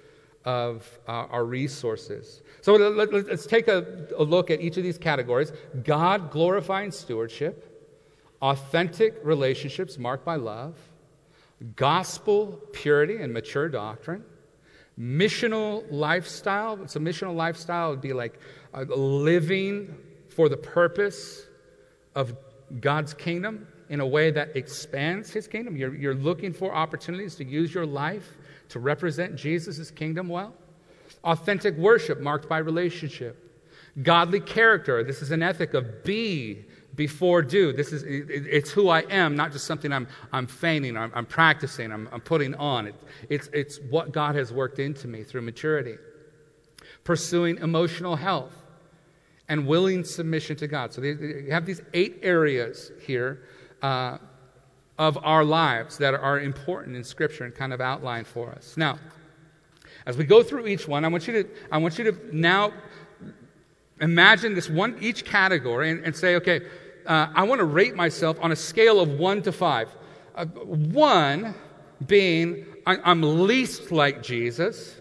of uh, our resources. So let, us take a, a look at each of these categories God glorifying stewardship, authentic relationships marked by love, gospel purity and mature doctrine, missional lifestyle. So, missional lifestyle would be like living for the purpose of God's kingdom in a way that expands his kingdom. You're, you're looking for opportunities to use your life to represent Jesus' kingdom well. Authentic worship marked by relationship. Godly character. This is an ethic of be before do. This is it's who I am, not just something I'm I'm feigning, I'm, I'm practicing, I'm, I'm, putting on. It, it's it's what God has worked into me through maturity. Pursuing emotional health and willing submission to God. So you have these eight areas here uh, of our lives that are important in Scripture and kind of outlined for us. Now, as we go through each one, I want you to, I want you to now imagine this one, each category, and, and say, okay, uh, I want to rate myself on a scale of one to five. Uh, one being I, I'm least like Jesus,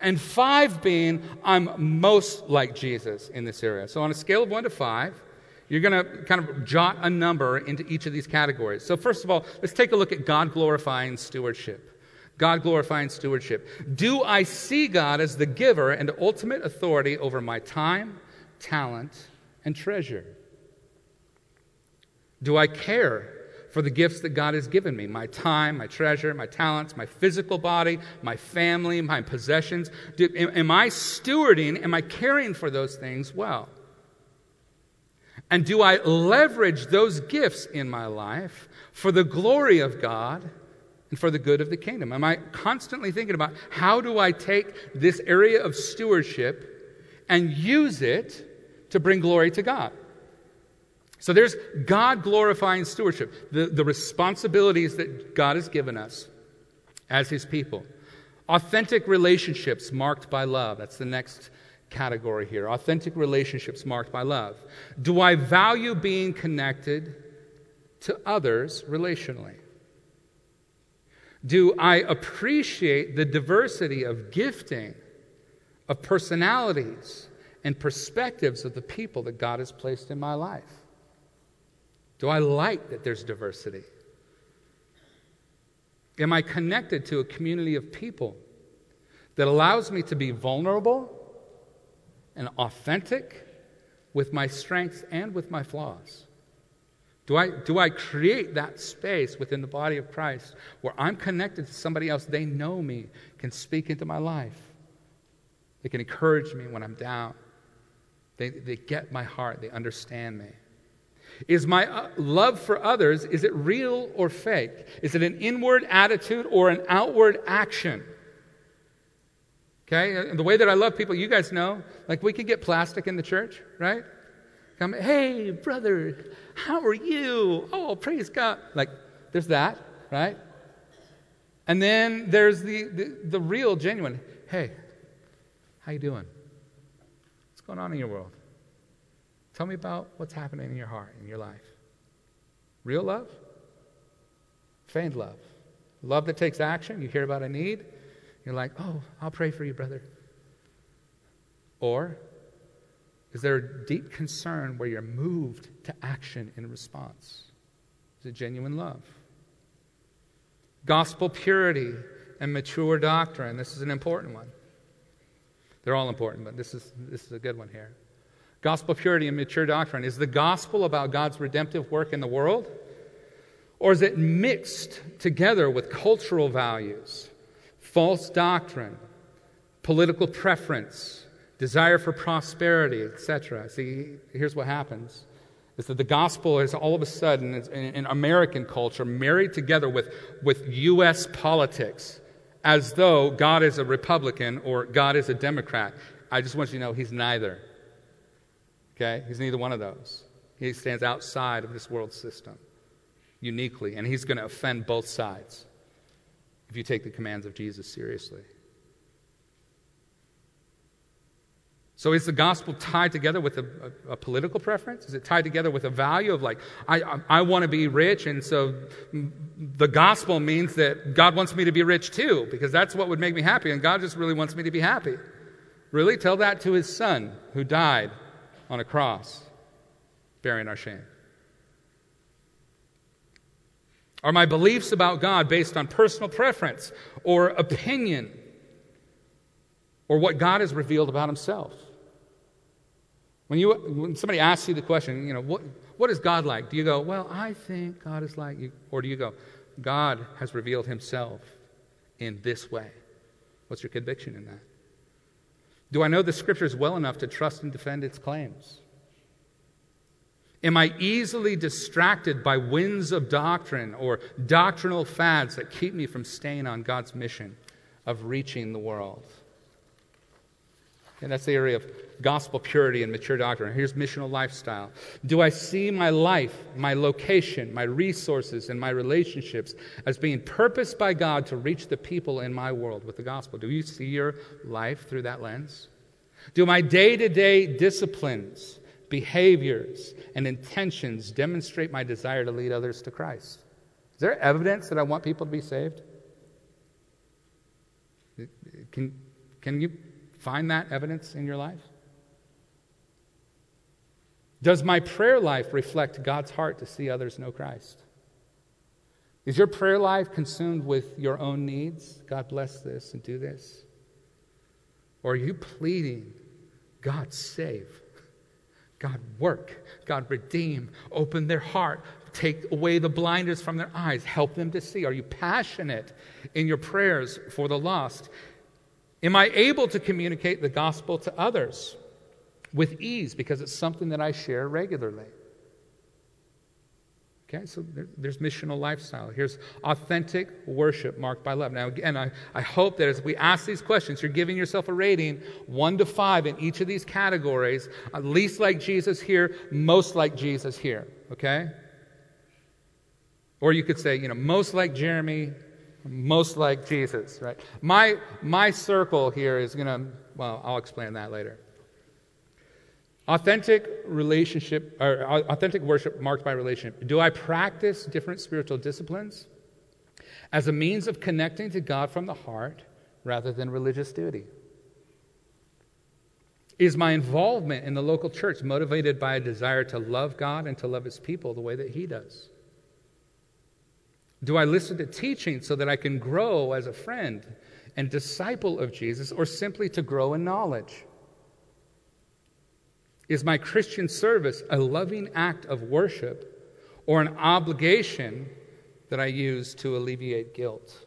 and five being I'm most like Jesus in this area. So on a scale of one to five, you're going to kind of jot a number into each of these categories. So, first of all, let's take a look at God glorifying stewardship. God glorifying stewardship. Do I see God as the giver and ultimate authority over my time, talent, and treasure? Do I care for the gifts that God has given me my time, my treasure, my talents, my physical body, my family, my possessions? Do, am, am I stewarding, am I caring for those things well? And do I leverage those gifts in my life for the glory of God and for the good of the kingdom? Am I constantly thinking about how do I take this area of stewardship and use it to bring glory to God? So there's God glorifying stewardship, the, the responsibilities that God has given us as His people. Authentic relationships marked by love. That's the next category here. Authentic relationships marked by love. Do I value being connected to others relationally? Do I appreciate the diversity of gifting, of personalities, and perspectives of the people that God has placed in my life? Do I like that there's diversity? Am I connected to a community of people that allows me to be vulnerable and authentic with my strengths and with my flaws? Do I, do I create that space within the body of Christ where I'm connected to somebody else? They know me, can speak into my life. They can encourage me when I'm down. They, they get my heart, they understand me. Is my uh, love for others, is it real or fake? Is it an inward attitude or an outward action? Okay? And the way that I love people, you guys know, like we could get plastic in the church, right? Come, hey, brother, how are you? Oh, praise God. Like, there's that, right? And then there's the, the, the real, genuine, hey, how you doing? What's going on in your world? Tell me about what's happening in your heart, in your life. Real love? Feigned love. Love that takes action. You hear about a need, you're like, oh, I'll pray for you, brother. Or is there a deep concern where you're moved to action in response? Is it genuine love? Gospel purity and mature doctrine. This is an important one. They're all important, but this is, this is a good one here. Gospel purity and mature doctrine. Is the gospel about God's redemptive work in the world? Or is it mixed together with cultural values, false doctrine, political preference, desire for prosperity, etc.? See, here's what happens is that the gospel is all of a sudden in American culture married together with, with U.S. politics as though God is a Republican or God is a Democrat. I just want you to know he's neither. Okay? He's neither one of those. He stands outside of this world system uniquely, and he's going to offend both sides if you take the commands of Jesus seriously. So is the gospel tied together with a, a, a, political preference? Is it tied together with a value of like, I, I, I want to be rich, and so the gospel means that God wants me to be rich too, because that's what would make me happy, and God just really wants me to be happy. Really? Tell that to his son who died on a cross, bearing our shame. Are my beliefs about God based on personal preference or opinion or what God has revealed about himself? When, you, when somebody asks you the question, you know, what, what is God like? Do you go, well, I think God is like you? Or do you go, God has revealed himself in this way? What's your conviction in that? Do I know the scriptures well enough to trust and defend its claims? Am I easily distracted by winds of doctrine or doctrinal fads that keep me from staying on God's mission of reaching the world? And that's the area of gospel purity and mature doctrine. Here's missional lifestyle. Do I see my life, my location, my resources, and my relationships as being purposed by God to reach the people in my world with the gospel? Do you see your life through that lens? Do my day to day disciplines, behaviors, and intentions demonstrate my desire to lead others to Christ? Is there evidence that I want people to be saved? Can, can you find that evidence in your life? Does my prayer life reflect God's heart to see others know Christ? Is your prayer life consumed with your own needs? God bless this and do this. Or are you pleading, God save, God work, God redeem, open their heart, take away the blinders from their eyes, help them to see? Are you passionate in your prayers for the lost? Am I able to communicate the gospel to others with ease because it's something that I share regularly? Okay, so there's missional lifestyle. Here's authentic worship marked by love. Now, again, I, I hope that as we ask these questions, you're giving yourself a rating one to five in each of these categories, at least like Jesus here, most like Jesus here. Okay? Or you could say, you know, most like Jeremy, most like Jesus, right? My, my circle here is going to, well, I'll explain that later. Authentic relationship, or uh, authentic worship marked by relationship. Do I practice different spiritual disciplines as a means of connecting to God from the heart rather than religious duty? Is my involvement in the local church motivated by a desire to love God and to love His people the way that He does? Do I listen to teaching so that I can grow as a friend and disciple of Jesus, or simply to grow in knowledge? Is my Christian service a loving act of worship or an obligation that I use to alleviate guilt?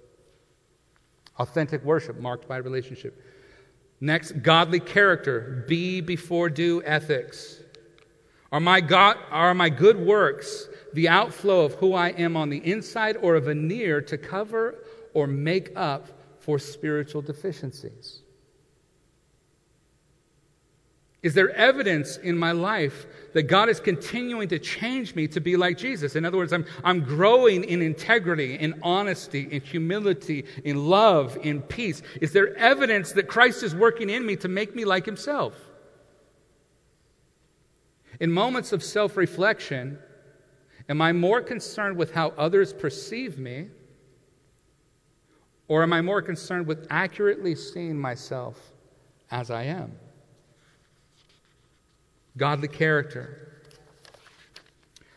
Authentic worship marked by relationship. Next, godly character, be before do ethics. Are my, God, are my good works the outflow of who I am on the inside or a veneer to cover or make up for spiritual deficiencies? Is there evidence in my life that God is continuing to change me to be like Jesus? In other words, I'm, I'm growing in integrity, in honesty, in humility, in love, in peace. Is there evidence that Christ is working in me to make me like himself? In moments of self reflection, am I more concerned with how others perceive me? Or am I more concerned with accurately seeing myself as I am? Godly character.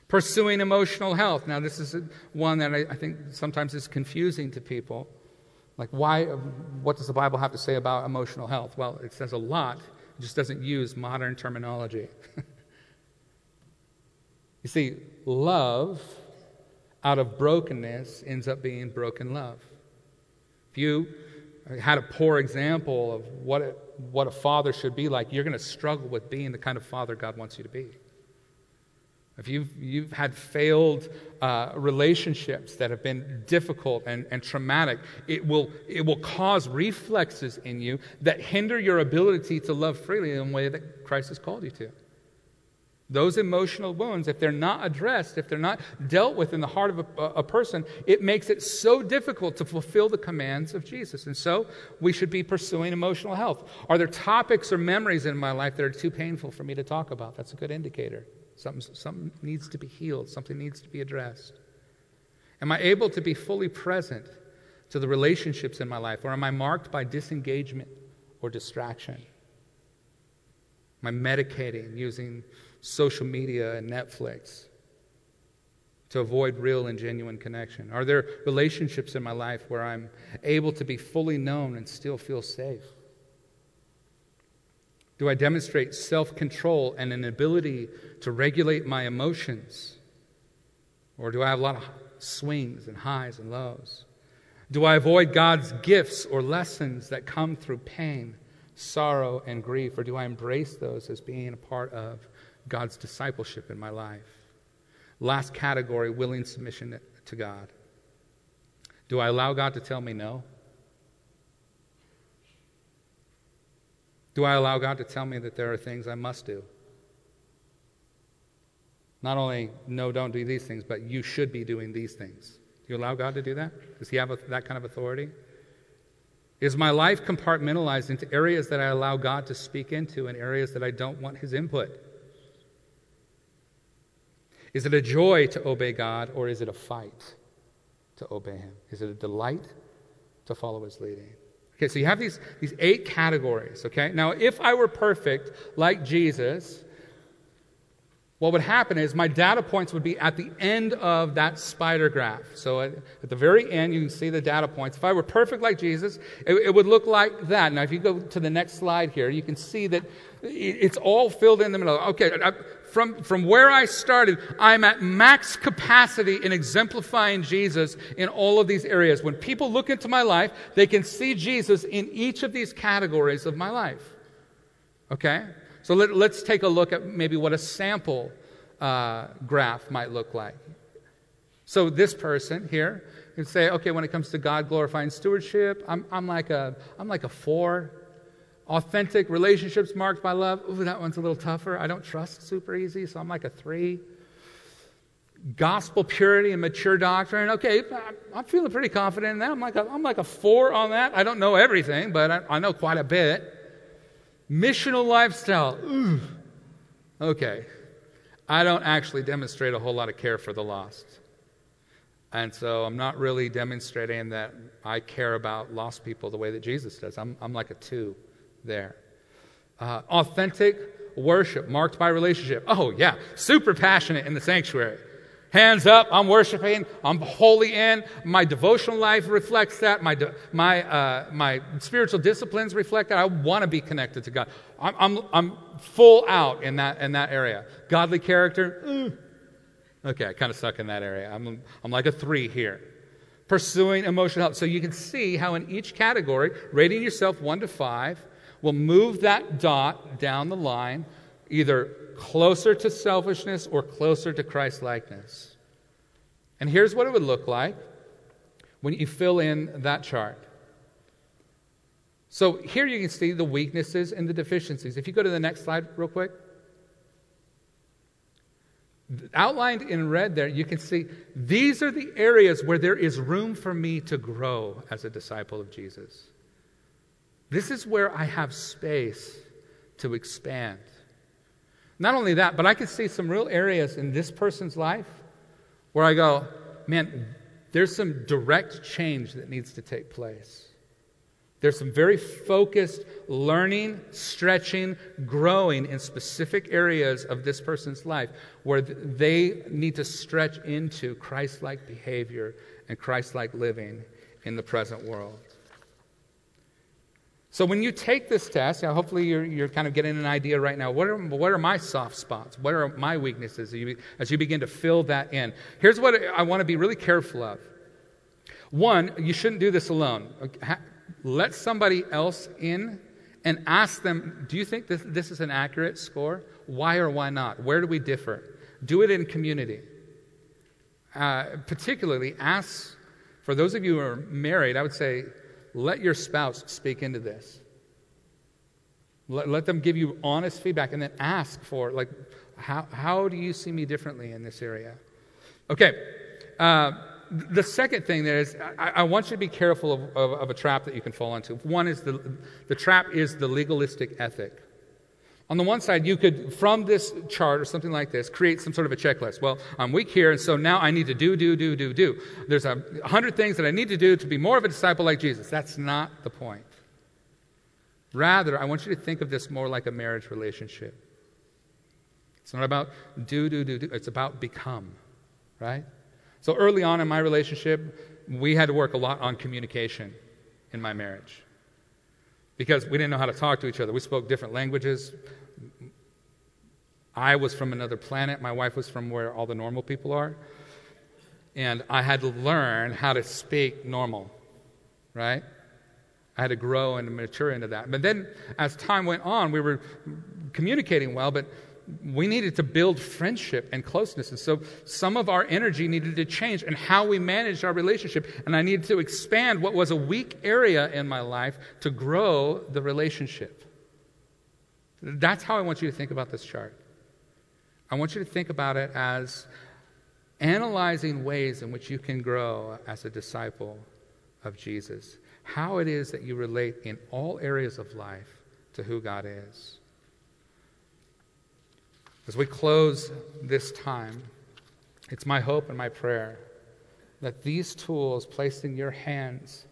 Pursuing emotional health. Now, this is one that I, I think sometimes is confusing to people. Like, why, what does the Bible have to say about emotional health? Well, it says a lot, it just doesn't use modern terminology. You see, love out of brokenness ends up being broken love. If you had a poor example of what, it, what a father should be like, you're going to struggle with being the kind of father God wants you to be. If you've, you've had failed uh, relationships that have been difficult and, and traumatic, it will, it will cause reflexes in you that hinder your ability to love freely in the way that Christ has called you to. Those emotional wounds, if they're not addressed, if they're not dealt with in the heart of a, a, person, it makes it so difficult to fulfill the commands of Jesus. And so we should be pursuing emotional health. Are there topics or memories in my life that are too painful for me to talk about? That's a good indicator. Something, something needs to be healed, something needs to be addressed. Am I able to be fully present to the relationships in my life, or am I marked by disengagement or distraction? Am I medicating using social media and Netflix? to avoid real and genuine connection? Are there relationships in my life where I'm able to be fully known and still feel safe? Do I demonstrate self control and an ability to regulate my emotions? Or do I have a lot of swings and highs and lows? Do I avoid God's gifts or lessons that come through pain, sorrow, and grief? Or do I embrace those as being a part of God's discipleship in my life? Last category willing submission to God. Do I allow God to tell me no? Do I allow God to tell me that there are things I must do? Not only, no, don't do these things, but you should be doing these things. Do you allow God to do that? Does He have a, that kind of authority? Is my life compartmentalized into areas that I allow God to speak into and areas that I don't want His input? Is it a joy to obey God or is it a fight to obey Him? Is it a delight to follow His leading? Okay, so you have these, these eight categories, okay? Now, if I were perfect like Jesus, what would happen is my data points would be at the end of that spider graph. So at, at the very end, you can see the data points. If I were perfect like Jesus, it, it, would look like that. Now, if you go to the next slide here, you can see that it's all filled in the middle. Okay, from, from where I started, I'm at max capacity in exemplifying Jesus in all of these areas. When people look into my life, they can see Jesus in each of these categories of my life. Okay? So let, us take a look at maybe what a sample uh, graph might look like. So this person here, you say, okay, when it comes to God glorifying stewardship, I'm, I'm, like a, I'm like a four Authentic relationships marked by love. Ooh, that one's a little tougher. I don't trust super easy, so I'm like a three. Gospel purity and mature doctrine. Okay, I'm feeling pretty confident in that. I'm like a, I'm like a four on that. I don't know everything, but I, I know quite a bit. Missional lifestyle. Ooh. Okay. I don't actually demonstrate a whole lot of care for the lost. And so I'm not really demonstrating that I care about lost people the way that Jesus does. I'm, I'm like a two there. Uh, authentic worship marked by relationship. Oh, yeah, super passionate in the sanctuary. Hands up, I'm worshiping, I'm wholly in. My devotional life reflects that. My, my, uh, my spiritual disciplines reflect that. I want to be connected to God. I'm, I'm, I'm full out in that, in that area. Godly character, mm. okay, I kind of suck in that area. I'm, I'm like a three here pursuing emotional health. So you can see how in each category, rating yourself one to five, will move that dot down the line, either closer to selfishness or closer to Christ likeness. And here's what it would look like when you fill in that chart. So here you can see the weaknesses and the deficiencies. If you go to the next slide, real quick. Outlined in red there, you can see these are the areas where there is room for me to grow as a disciple of Jesus. This is where I have space to expand. Not only that, but I can see some real areas in this person's life where I go, man, there's some direct change that needs to take place. There's some very focused learning, stretching, growing in specific areas of this person's life where they need to stretch into Christ like behavior and Christ like living in the present world. So when you take this test, you know, hopefully you're, you're kind of getting an idea right now. What are, what are my soft spots? What are my weaknesses as you, as you begin to fill that in? Here's what I want to be really careful of. One, you shouldn't do this alone. Let somebody else in and ask them, do you think this, this is an accurate score? Why or why not? Where do we differ? Do it in community. Uh, particularly, ask, for those of you who are married, I would say, let your spouse speak into this. Let, let them give you honest feedback and then ask for, like, how, how do you see me differently in this area? Okay. Uh, the second thing there is I, I, want you to be careful of, of, of, a trap that you can fall into. One is the, the trap is the legalistic ethic. On the one side, you could, from this chart or something like this, create some sort of a checklist. Well, I'm weak here, and so now I need to do, do, do, do, do. There's a hundred things that I need to do to be more of a disciple like Jesus. That's not the point. Rather, I want you to think of this more like a marriage relationship. It's not about do, do, do, do. It's about become, right? So early on in my relationship, we had to work a lot on communication in my marriage because we didn't know how to talk to each other. We spoke different languages. I was from another planet, my wife was from where all the normal people are. And I had to learn how to speak normal, right? I had to grow and mature into that. But then as time went on, we were communicating well, but we needed to build friendship and closeness. And so some of our energy needed to change and how we managed our relationship. And I needed to expand what was a weak area in my life to grow the relationship. That's how I want you to think about this chart. I want you to think about it as analyzing ways in which you can grow as a disciple of Jesus. How it is that you relate in all areas of life to who God is. As we close this time, it's my hope and my prayer that these tools placed in your hands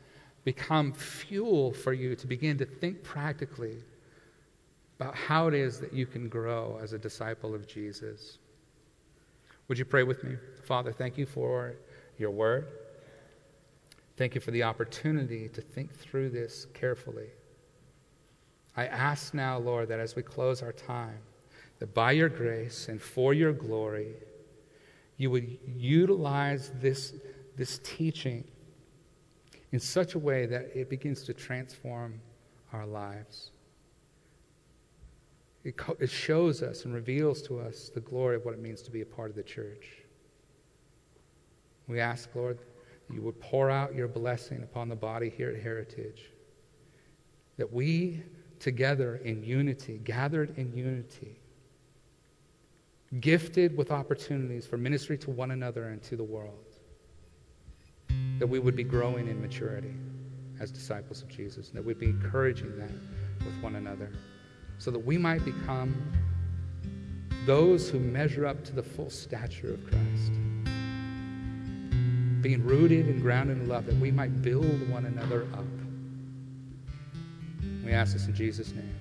become fuel for you to begin to think practically about how it is that you can grow as a disciple of Jesus. Would you pray with me? Father, thank you for your word. Thank you for the opportunity to think through this carefully. I ask now, Lord, that as we close our time, that by your grace and for your glory, you would utilize this, this teaching in such a way that it begins to transform our lives. It, co- it shows us and reveals to us the glory of what it means to be a part of the church. We ask, Lord, that you would pour out your blessing upon the body here at Heritage, that we together in unity, gathered in unity, gifted with opportunities for ministry to one another and to the world. That we would be growing in maturity as disciples of Jesus, and that we'd be encouraging that with one another, so that we might become those who measure up to the full stature of Christ. Being rooted and grounded in love, that we might build one another up. We ask this in Jesus' name.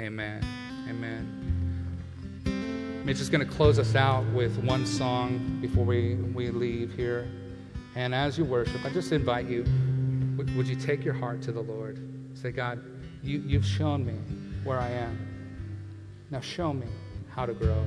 Amen. Amen. I'm just going to close us out with one song before we, we leave here. And as you worship, I just invite you would, would you take your heart to the Lord? Say, God, you, you've shown me where I am. Now show me how to grow.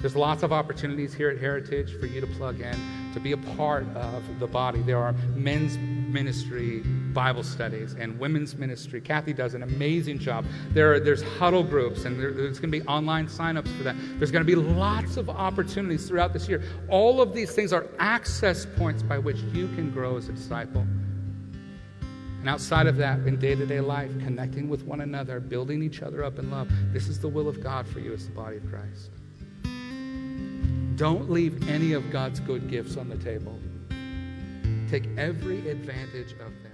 There's lots of opportunities here at Heritage for you to plug in, to be a part of the body. There are men's ministry Bible studies and women's ministry. Kathy does an amazing job. There are, there's huddle groups, and there, there's going to be online signups for that. There's going to be lots of opportunities throughout this year. All of these things are access points by which you can grow as a disciple. And outside of that, in day to day life, connecting with one another, building each other up in love, this is the will of God for you as the body of Christ. Don't leave any of God's good gifts on the table. Take every advantage of them.